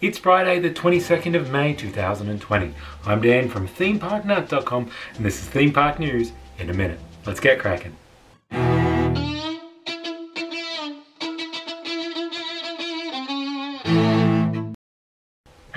It's Friday, the 22nd of May 2020. I'm Dan from themeparknut.com, and this is Theme Park News in a minute. Let's get cracking.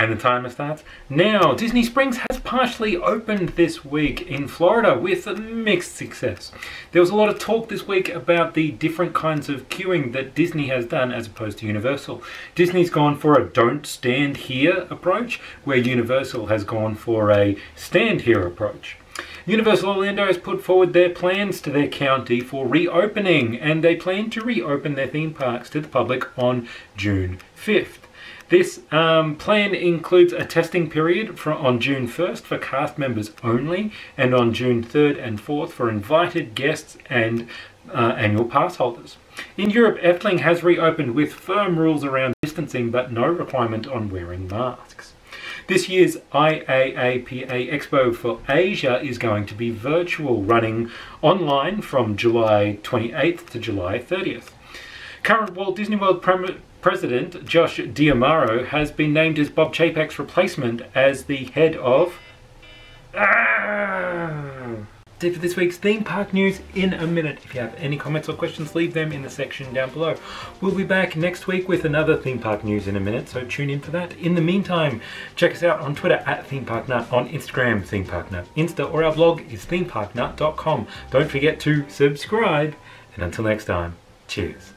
And the timer starts now. Disney Springs has partially opened this week in Florida with mixed success. There was a lot of talk this week about the different kinds of queuing that Disney has done as opposed to Universal. Disney's gone for a don't stand here approach, where Universal has gone for a stand here approach. Universal Orlando has put forward their plans to their county for reopening, and they plan to reopen their theme parks to the public on June 5th. This um, plan includes a testing period for, on June 1st for cast members only, and on June 3rd and 4th for invited guests and uh, annual pass holders. In Europe, Efteling has reopened with firm rules around distancing but no requirement on wearing masks. This year's IAAPA Expo for Asia is going to be virtual, running online from July 28th to July 30th. Current Walt Disney World Prem- President Josh D'Amaro has been named as Bob Chapek's replacement as the head of. Ah! for this week's theme park news in a minute. If you have any comments or questions, leave them in the section down below. We'll be back next week with another theme park news in a minute, so tune in for that. In the meantime, check us out on Twitter at ThemeParkNut, on Instagram, ThemeParkNut, Insta, or our blog is themeparknut.com. Don't forget to subscribe, and until next time, cheers.